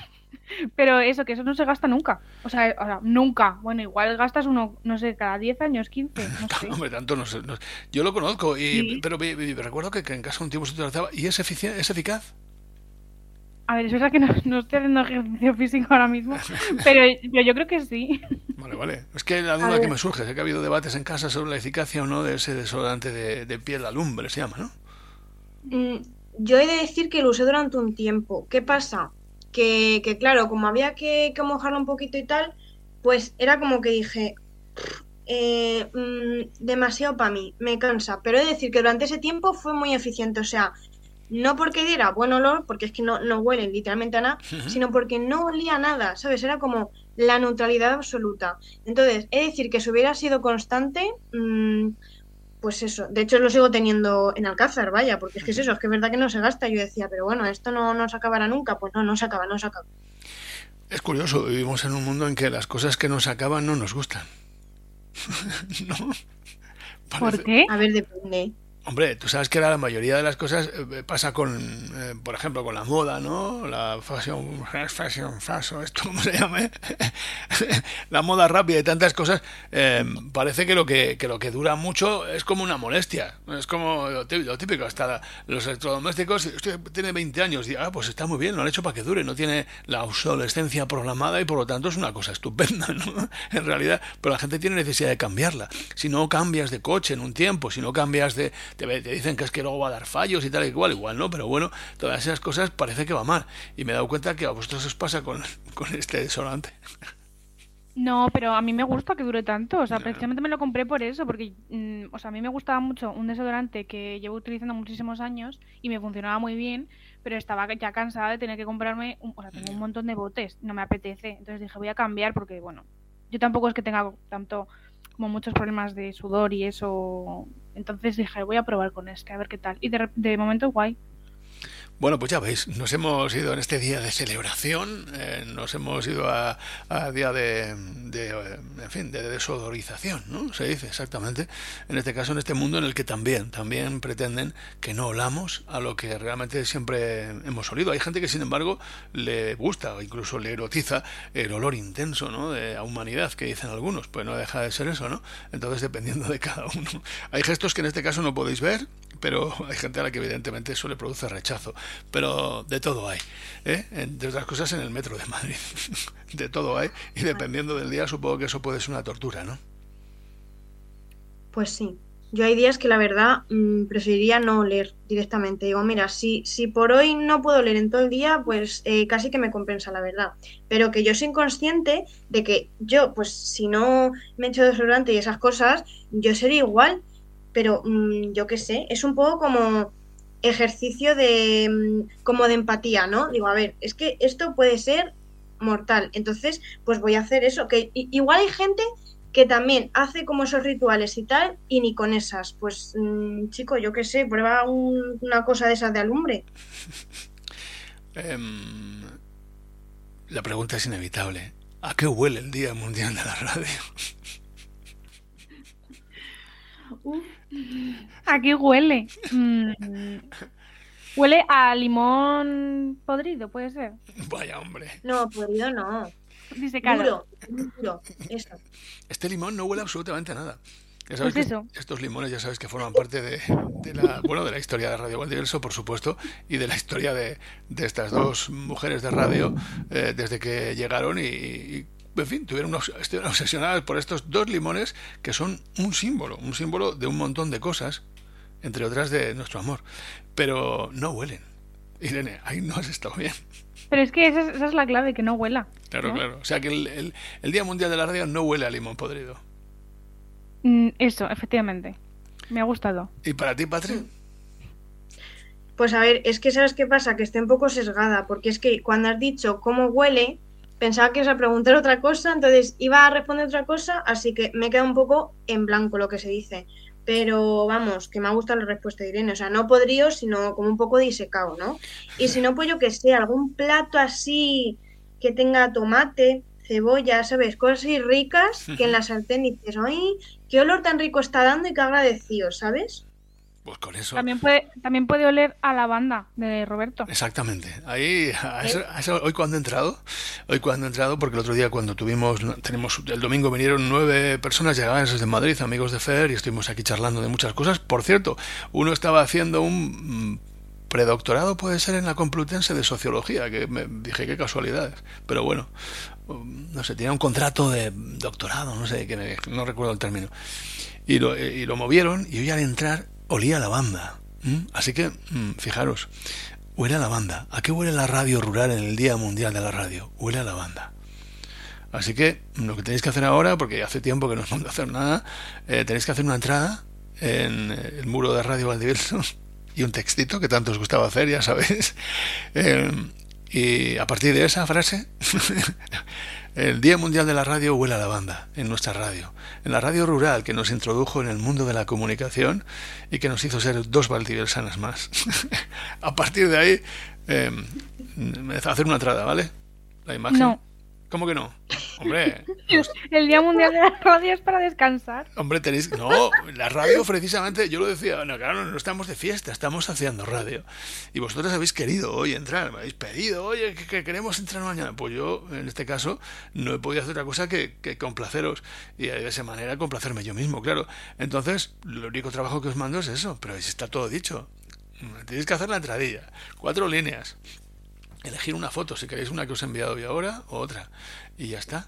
Pero eso, que eso no se gasta nunca. O sea, o sea, nunca. Bueno, igual gastas uno, no sé, cada 10 años, 15, no sé. Hombre, tanto no sé. no. Yo lo conozco, y, Sí. pero me- me recuerdo que, que en casa un tiempo se utilizaba. ¿Y es eficaz? A ver, es verdad que no, no estoy haciendo ejercicio físico ahora mismo, pero, pero yo creo que sí. Vale, vale. Es que la duda que me surge, sé que ha habido debates en casa sobre la eficacia o no de ese desodorante de, de piel alumbre, se llama, ¿no? Mm, Yo he de decir que lo usé durante un tiempo. ¿Qué pasa? Que, que claro, como había que, que mojarlo un poquito y tal, pues era como que dije, "Pff, eh, mm, demasiado para mí, me cansa. Pero he de decir que durante ese tiempo fue muy eficiente. O sea, no porque diera buen olor, porque es que no, no huele literalmente a nada, sino porque no olía a nada, ¿sabes? Era como la neutralidad absoluta. Entonces, de decir que si hubiera sido constante, mm, pues eso. De hecho, lo sigo teniendo en Alcázar, vaya, porque es que es eso, es que es verdad que no se gasta. Yo decía, pero bueno, esto no, no se acabará nunca. Pues no, no se acaba, no se acaba. Es curioso, vivimos en un mundo en que las cosas que nos acaban no nos gustan. ¿No? ¿Por qué? A ver, depende. Hombre, tú sabes que la mayoría de las cosas eh, pasa con, eh, por ejemplo, con la moda, ¿no? La fashion, fashion, fashion, esto cómo se llame, la moda rápida y tantas cosas. eh, parece que lo que, que lo que dura mucho es como una molestia. Es como lo tí- lo típico, hasta los electrodomésticos, usted tiene 20 años y ah, pues está muy bien, lo han hecho para que dure, no tiene la obsolescencia programada y por lo tanto es una cosa estupenda, ¿no? En realidad, pero la gente tiene necesidad de cambiarla. Si no cambias de coche en un tiempo, si no cambias de te, dicen que es que luego va a dar fallos y tal y igual, igual no, pero bueno, todas esas cosas parece que va mal. Y me he dado cuenta que a vosotros os pasa con, con este desodorante. No, pero a mí me gusta que dure tanto. O sea, precisamente me lo compré por eso, porque, mm, o sea, a mí me gustaba mucho un desodorante que llevo utilizando muchísimos años y me funcionaba muy bien, pero estaba ya cansada de tener que comprarme, un- o sea, tengo un montón de botes, no me apetece. Entonces dije, voy a cambiar porque, bueno, yo tampoco es que tenga tanto como muchos problemas de sudor y eso. Entonces dije, voy a probar con este, a ver qué tal. Y de, de momento, guay. Bueno, pues ya veis, nos hemos ido en este día de celebración, eh, nos hemos ido a, a día de, de, eh, en fin, de desodorización, ¿no? Se dice exactamente. En este caso, en este mundo en el que también, también pretenden que no olamos a lo que realmente siempre hemos olido. Hay gente que, sin embargo, le gusta o incluso le erotiza el olor intenso, ¿no? De la humanidad, que dicen algunos. Pues no deja de ser eso, ¿no? Entonces, dependiendo de cada uno. Hay gestos que en este caso no podéis ver, pero hay gente a la que evidentemente eso le produce rechazo. Pero de todo hay, ¿eh? entre otras cosas en el metro de Madrid. de todo hay, y dependiendo del día supongo que eso puede ser una tortura, ¿no? Pues sí. Yo hay días que la verdad mm, preferiría no leer directamente. Digo, mira, si, si por hoy no puedo leer en todo el día, pues eh, casi que me compensa, la verdad. Pero que yo soy consciente de que yo, pues si no me echo desodorante y esas cosas, yo sería igual. Pero mm, yo qué sé, es un poco como ejercicio de mm, como de empatía, ¿no? Digo, a ver, es que esto puede ser mortal. Entonces, pues voy a hacer eso. Que igual hay gente que también hace como esos rituales y tal, y ni con esas. Pues, mm, chico, yo qué sé, prueba un- una cosa de esas de alumbre. Em, la pregunta es inevitable. ¿A qué huele el Día Mundial de la Radio? ¿A qué huele? Mm, huele a limón podrido, puede ser. Vaya hombre. No, podrido no. Duro, duro. Eso. Este limón no huele absolutamente a nada. Ya sabes Pues que eso. estos limones ya sabes que forman parte de, de la bueno de la historia de Radio Valdiverso, por supuesto, y de la historia de, de estas dos mujeres de radio eh, desde que llegaron y, y, en fin, tuvieron unos- estuvieron obsesionadas por estos dos limones que son un símbolo, un símbolo de un montón de cosas, entre otras de nuestro amor. Pero no huelen. Irene, ahí no has estado bien. Pero es que esa es, esa es la clave, que no huela. Claro, ¿no? claro. O sea que el, el- el Día Mundial de la Radio no huele a limón podrido. Mm, Eso, efectivamente. Me ha gustado. ¿Y para ti, Patri? Pues a ver, es que sabes qué pasa, que estoy un poco sesgada, porque es que cuando has dicho cómo huele, pensaba que ibas a preguntar otra cosa, entonces iba a responder otra cosa, así que me queda un poco en blanco lo que se dice. Pero vamos, que me ha gustado la respuesta de Irene, o sea, no podrido, sino como un poco disecado, ¿no? Y si no, pues yo que sé, algún plato así que tenga tomate, cebolla, ¿sabes? Cosas así ricas que en la sartén dices, ¡ay, qué olor tan rico está dando y qué agradecido, ¿sabes? Pues con eso. También puede, también puede oler a lavanda de Roberto. Exactamente. Ahí, a eso- a eso- hoy cuando he entrado, hoy cuando he entrado, porque el otro día cuando tuvimos, tenemos, el domingo vinieron nueve personas, llegaban desde Madrid, amigos de FER, y estuvimos aquí charlando de muchas cosas. Por cierto, uno estaba haciendo un mm, predoctorado, puede ser, en la Complutense de Sociología, que me dije, qué casualidades. Pero bueno, um, no sé, tenía un contrato de doctorado, no sé, que me- no recuerdo el término. Y lo, y lo movieron, y hoy al entrar olía a lavanda. Así que, mm, fijaros, Huele a lavanda. ¿A qué huele la radio rural en el Día Mundial de la Radio? Huele a lavanda. Así que lo que tenéis que hacer ahora, porque hace tiempo que no os mando hacer nada, eh, tenéis que hacer una entrada en eh, el muro de Radio Valdiverso y un textito que tanto os gustaba hacer, ya sabéis. Eh, y a partir de esa frase, el Día Mundial de la Radio huele a lavanda en nuestra radio. En la radio rural que nos introdujo en el mundo de la comunicación y que nos hizo ser dos valdiversanas más. a partir de ahí, eh, hacer una entrada, ¿vale? La imagen. No. ¿Cómo que no? Hombre, El Día Mundial de la Radio es para descansar. Hombre, tenéis. No, la radio, precisamente, yo lo decía, no, claro, no estamos de fiesta, estamos haciendo radio. Y vosotros habéis querido hoy entrar, me habéis pedido, oye, que, que queremos entrar mañana. Pues yo, en este caso, no he podido hacer otra cosa que, que complaceros. Y de esa manera complacerme yo mismo, claro. Entonces, lo único trabajo que os mando es eso, pero está todo dicho. Tenéis que hacer la entradilla. Cuatro líneas. Elegir una foto, si queréis una que os he enviado hoy ahora, o otra. Y ya está.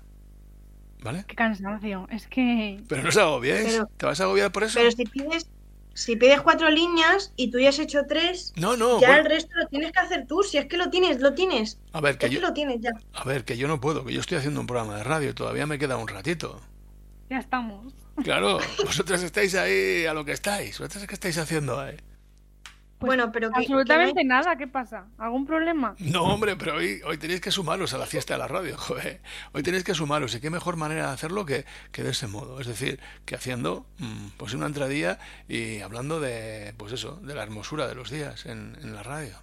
¿Vale? Qué cansancio. Es que. Pero no os agobiéis. Pero- ¿Te vas a agobiar por eso? Pero si pides, si pides cuatro líneas y tú ya has hecho tres, No, no. ya bueno, el resto lo tienes que hacer tú. Si es que lo tienes, lo tienes. a ver, que Es que yo, lo tienes ya. a ver, que yo no puedo, que yo estoy haciendo un programa de radio y todavía me queda un ratito. Ya estamos. Claro, vosotros estáis ahí a lo que estáis. ¿Vosotros qué estáis haciendo ahí? Pues bueno, pero que, Absolutamente que nada. ¿Qué pasa? ¿Algún problema? No, hombre, pero hoy, hoy tenéis que sumaros a la fiesta de la radio, joder. Hoy tenéis que sumaros. ¿Y qué mejor manera de hacerlo que, que de ese modo? Es decir, que haciendo mm, pues una entradilla y hablando de, pues eso, de la hermosura de los días en, en la radio.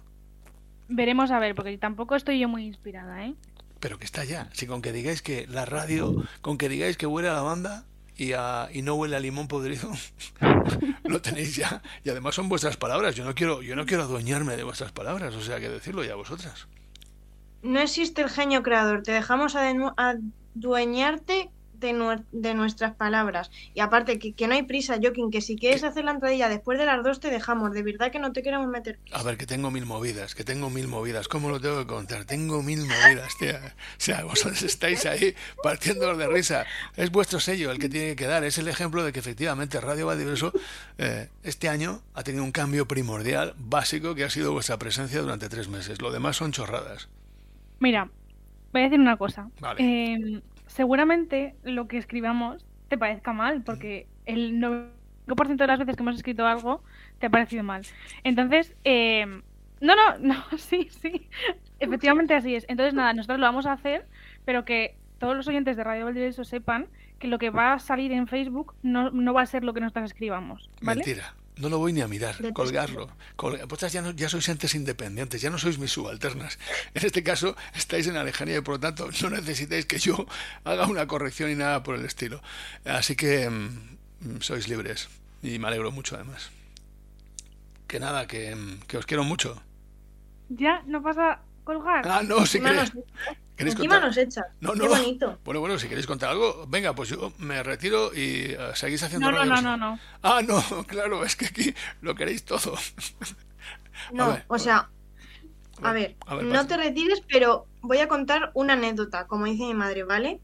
Veremos a ver, porque tampoco estoy yo muy inspirada, ¿eh? Pero que está ya. Si con que digáis que la radio, con que digáis que huele a lavanda y, a, y no huele a limón podrido, lo tenéis ya. Y además son vuestras palabras. Yo no quiero, yo no quiero adueñarme de vuestras palabras. O sea, que decirlo ya vosotras. No existe el genio creador. Te dejamos adueñarte de, nuestras palabras. Y aparte, que, que no hay prisa, Joaquín, que si quieres hacer la entradilla después de las dos, te dejamos. De verdad que no te queremos meter. A ver, que tengo mil movidas, que tengo mil movidas. ¿Cómo lo tengo que contar? Tengo mil movidas, tía. O sea, vosotros estáis ahí partiendo de risa. Es vuestro sello el que tiene que dar. Es el ejemplo de que efectivamente Radio Valdiverso eh, este año ha tenido un cambio primordial, básico, que ha sido vuestra presencia durante tres meses. Lo demás son chorradas. Mira, voy a decir una cosa. Vale. Eh, seguramente lo que escribamos te parezca mal, porque el 95% de las veces que hemos escrito algo te ha parecido mal. Entonces, eh, no, no, no, sí, sí. Efectivamente así es. Entonces, nada, nosotros lo vamos a hacer, pero que todos los oyentes de Radio Valdiverso sepan que lo que va a salir en Facebook no, no va a ser lo que nosotros escribamos. Mentira. No lo voy ni a mirar, colgarlo. Col- Vosotras ya, no- ya sois entes independientes, ya no sois mis subalternas. En este caso estáis en la lejanía y por lo tanto no necesitáis que yo haga una corrección y nada por el estilo. Así que mm, sois libres y me alegro mucho además. Que nada, que, mm, que os quiero mucho. Ya, no pasa a colgar. Ah, no, sí No que, nos- ¿Queréis Encima contar? nos echa. No, Qué bonito. Bueno, bueno, si queréis contar algo, venga, pues yo me retiro y eh, seguís haciendo No, no, no, no, no. Ah, no, claro, es que aquí lo queréis todo. No, ver, o sea, a ver, a ver, no te retires, pero voy a contar una anécdota, como dice mi madre, ¿vale?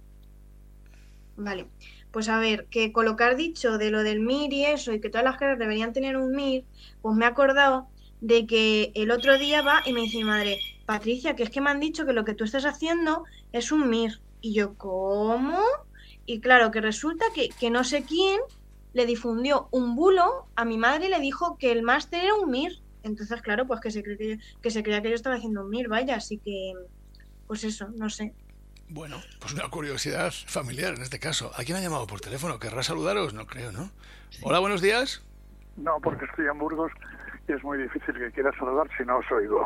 Vale. Pues a ver, que con lo que has dicho de lo del MIR y eso, y que todas las carreras deberían tener un MIR, pues me he acordado de que el otro día va y me dice mi madre, Patricia, que es que me han dicho que lo que tú estás haciendo es un MIR. Y yo, ¿cómo? Y claro, que resulta que, que no sé quién le difundió un bulo a mi madre y le dijo que el máster era un MIR. Entonces, claro, pues que se, cree que, yo- que se creía que yo estaba haciendo un MIR, vaya, así que, pues eso, no sé. Bueno, pues una curiosidad familiar en este caso. ¿A quién ha llamado por teléfono? ¿Querrá saludaros? No creo, ¿no? Hola, buenos días. No, porque estoy en Burgos es muy difícil que quiera saludar si no os oigo.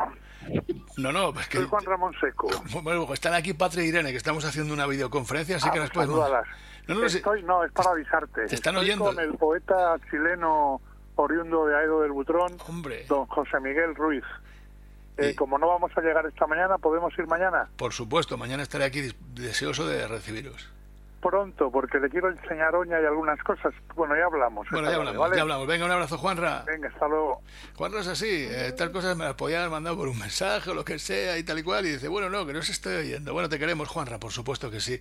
No, no, es que... Soy Juan Ramón Seco. Bueno, están aquí Patria e Irene, que estamos haciendo una videoconferencia, así Ah, que las pues salúdalas. No, no. Estoy, no, es para avisarte. Te están Estoy oyendo. con el poeta chileno oriundo de Aedo del Butrón, Hombre, don José Miguel Ruiz. Eh, Y- Como no vamos a llegar esta mañana, ¿podemos ir mañana? por supuesto, mañana estaré aquí deseoso de recibiros. Pronto, porque le quiero enseñar Oña y algunas cosas. Bueno, ya hablamos. Bueno, ya hablamos, ¿vale? ya hablamos. Venga, un abrazo, Juanra. Venga, hasta luego. Juanra es así, eh, tal cosa me las podían haber mandado por un mensaje o lo que sea y tal y cual, y dice, bueno, no, que no os estoy oyendo. Bueno, te queremos, Juanra, por supuesto que sí,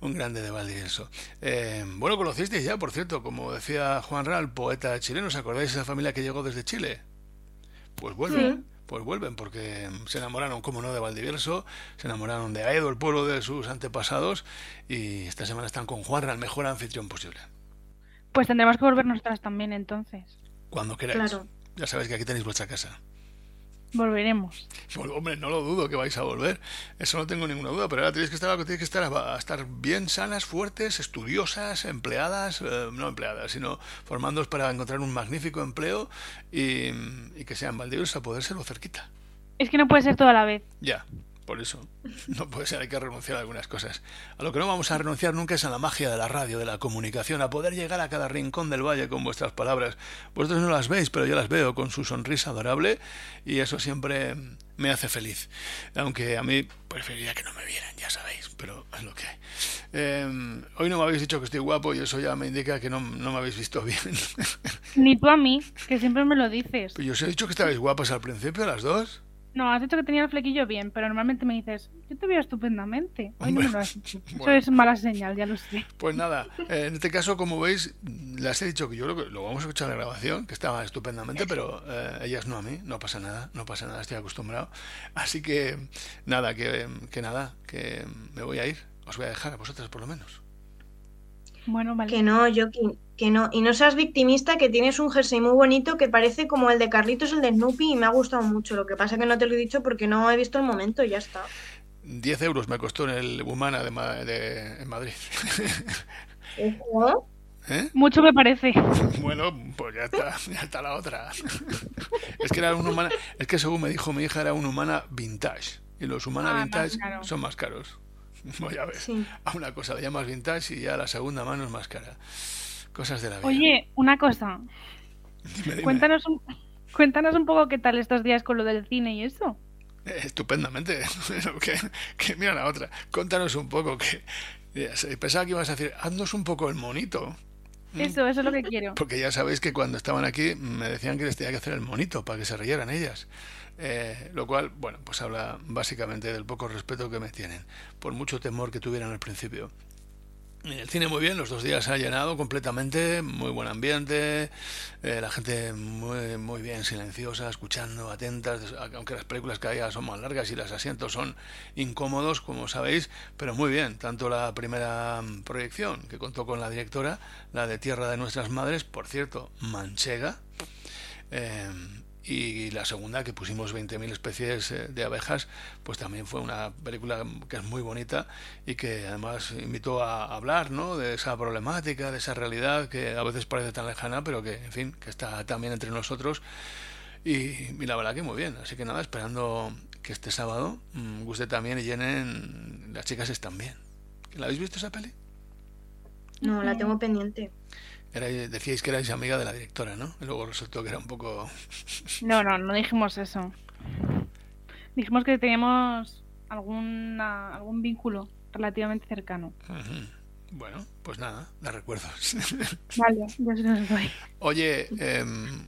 un grande de Valdivielso. Eh, bueno, conocisteis ya, por cierto, como decía Juanra, el poeta chileno, ¿os acordáis de esa familia que llegó desde Chile? Pues vuelven, Sí. Pues vuelven, porque se enamoraron, como no, de Valdivieso, se enamoraron de Aedo, el pueblo de sus antepasados, y esta semana están con Juanra, el mejor anfitrión posible. Pues tendremos que volver nosotras también entonces. Cuando queráis. Claro. Ya sabéis que aquí tenéis vuestra casa. Volveremos. Hombre, no lo dudo que vais a volver. Eso no tengo ninguna duda. Pero ahora tenéis que estar, tenéis que estar, a estar bien sanas, fuertes, estudiosas, empleadas, eh, no empleadas, sino formándoos para encontrar un magnífico empleo y, y que sean Valdiviesos a podérselo cerquita. Es que no puede ser todo a la vez. Ya, por eso. No puede ser, hay que renunciar a algunas cosas. A lo que no vamos a renunciar nunca es a la magia de la radio, de la comunicación, a poder llegar a cada rincón del valle con vuestras palabras. Vosotros no las veis, pero yo las veo con su sonrisa adorable y eso siempre me hace feliz. Aunque a mí preferiría que no me vieran, ya sabéis, pero es lo que hay. Eh, hoy no me habéis dicho que estoy guapo y eso ya me indica que no, no me habéis visto bien. Ni tú a mí, que siempre me lo dices. Yo os he dicho que estabais guapas al principio, las dos. No, has dicho que tenía el flequillo bien, pero normalmente me dices, yo te veo estupendamente. Hoy no me lo has dicho. Eso es mala señal, ya lo sé. Pues nada, eh, en este caso, como veis, les he dicho que yo lo, lo vamos a escuchar en la grabación, que estaba estupendamente, pero eh, ellas no a mí, no pasa nada, no pasa nada, estoy acostumbrado. Así que nada, que, que nada, que me voy a ir, os voy a dejar a vosotras por lo menos. Bueno, vale. Que no, yo que, que no. Y no seas victimista, que tienes un jersey muy bonito que parece como el de Carlitos, el de Snoopy, y me ha gustado mucho. Lo que pasa que no te lo he dicho porque no he visto el momento y ya está. 10 euros me costó en el Humana de, Ma- de- en Madrid. Ojo. ¿Eh? Mucho me parece. Bueno, pues ya está, ya está la otra. Es que era un humana, es que según me dijo mi hija era un humana vintage y los humana Ah, vintage son más caros. Voy a ver. Sí. A una cosa le llamas vintage y ya la segunda mano es más cara. Cosas de la vida. Oye, una cosa. Dime, dime. Cuéntanos un, cuéntanos un poco qué tal estos días con lo del cine y eso. Eh, estupendamente. Que, que mira la otra. Contanos un poco que pensaba que ibas a decir, haznos un poco el monito. Mm. Eso, eso es lo que quiero. Porque ya sabéis que cuando estaban aquí me decían que les tenía que hacer el monito para que se rieran ellas. Eh, lo cual, bueno, pues habla básicamente del poco respeto que me tienen, por mucho temor que tuvieran al principio. El cine muy bien, los dos días ha llenado completamente, muy buen ambiente, eh, la gente muy, muy bien silenciosa, escuchando, atentas, aunque las películas cada día son más largas y los asientos son incómodos, como sabéis, pero muy bien, tanto la primera proyección que contó con la directora, la de Tierra de Nuestras Madres, por cierto, manchega, eh, y la segunda que pusimos 20.000 especies eh, de abejas, pues también fue una película que es muy bonita y que además invitó a hablar ¿no? de esa problemática, de esa realidad que a veces parece tan lejana, pero que, en fin, que está también entre nosotros. Y, y la verdad que muy bien. Así que nada, esperando que este sábado mm, guste también y llenen. Las chicas están bien. ¿La habéis visto esa peli? No, la tengo pendiente. Erais- decíais que erais amiga de la directora, ¿no? Y luego resultó que era un poco... No, no, no dijimos eso. Dijimos que teníamos alguna, algún vínculo relativamente cercano. Bueno, pues nada, la recuerdos. Vale, ya se los doy. Oye, em,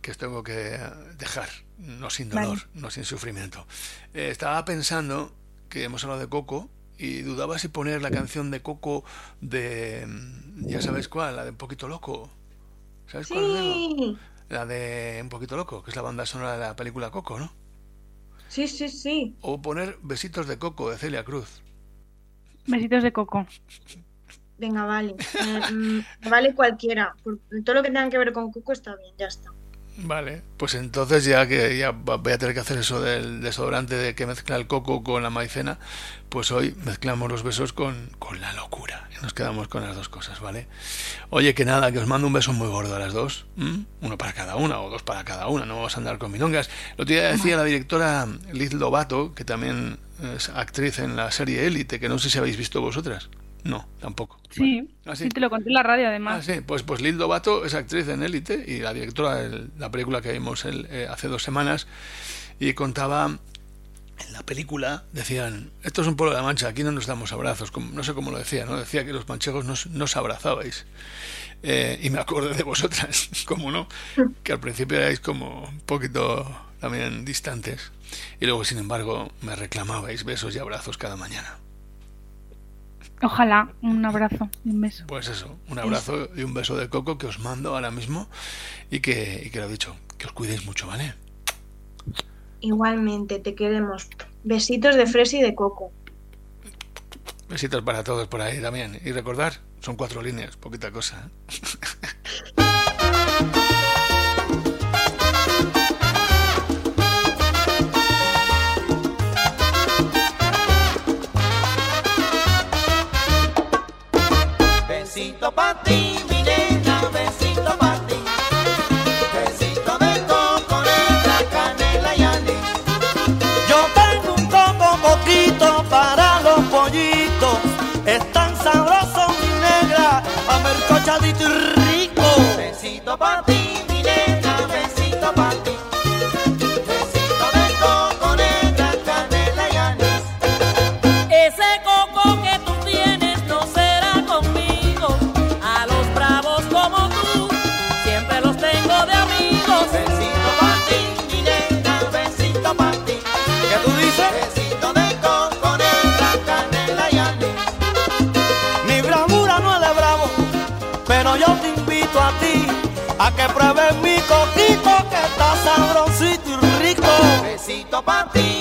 que os tengo que dejar, no sin Vale. dolor, no sin sufrimiento. Eh, estaba pensando que hemos hablado de Coco y dudaba si poner la canción de Coco de, ya sabéis cuál, la de Un Poquito Loco. ¿Sabes cuál? Sí, La de Un Poquito Loco, que es la banda sonora de la película Coco, ¿no? sí, sí, sí. O poner Besitos de Coco de Celia Cruz. Besitos de coco. Venga, vale. Eh, mm, vale cualquiera. Por- Todo lo que tenga que ver con Coco está bien, ya está. Vale, pues entonces ya que ya voy a tener que hacer eso del desodorante de que mezcla el coco con la maicena, pues hoy mezclamos los besos con, con la locura. Nos quedamos con las dos cosas, ¿vale? Oye, que nada, que os mando un beso muy gordo a las dos. Uno para cada una o dos para cada una, no vamos a andar con milongas. Lo día decía la directora Liz Lobato, que también es actriz en la serie Élite, que no sé si habéis visto vosotras. No, tampoco. Sí, Ah, sí. sí, te lo conté en la radio Ah, además. sí, pues, pues Lobato es actriz en Élite y la directora de la película que vimos el- eh, hace dos semanas y contaba en la película, decían, esto es un pueblo de la mancha, aquí no nos damos abrazos, como- no sé cómo lo decía, ¿no? Decía que los manchegos no, no os abrazabais. Eh, y me acordé de vosotras, como no, que al principio erais como un poquito también distantes y luego, sin embargo, me reclamabais besos y abrazos cada mañana. Ojalá, un abrazo y un beso. Pues eso, un abrazo y un beso de coco que os mando ahora mismo y que, y que lo he dicho, que os cuidéis mucho, ¿vale? Igualmente, te queremos. Besitos de fresa y de coco. Besitos para todos por ahí también. Y recordar, son cuatro líneas, poquita cosa. Besito pa' ti, mi nena, besito pa' ti. Besito de coco, negra, canela y anís. Yo tengo un coco poquito para los pollitos. Es tan sabroso, mi negra, pa' mercochadito y rico. Besito pa' ti, Besito pa' ti,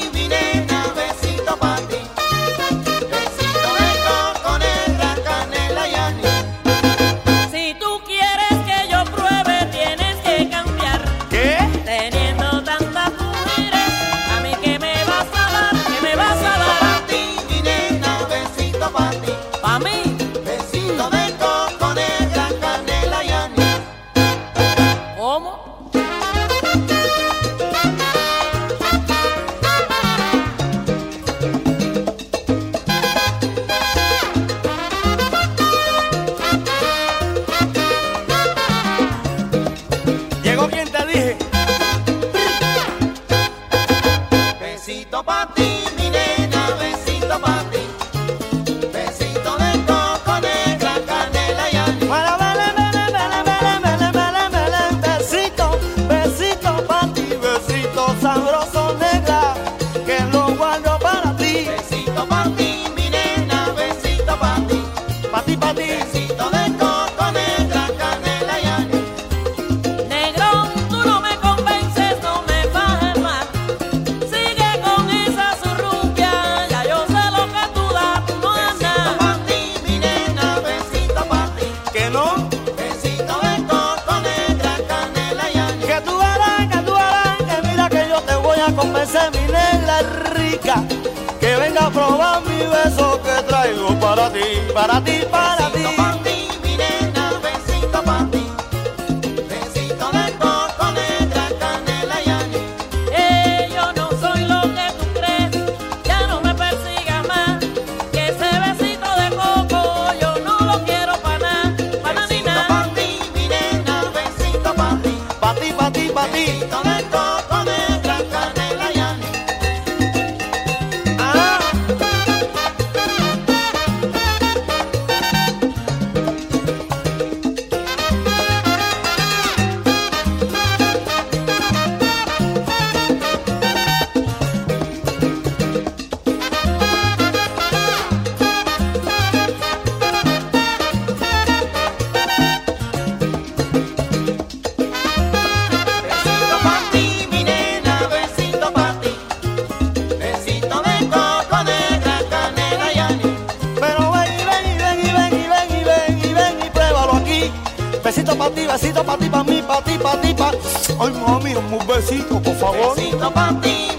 Ay, mami, un besito, por favor. Besito pa' ti,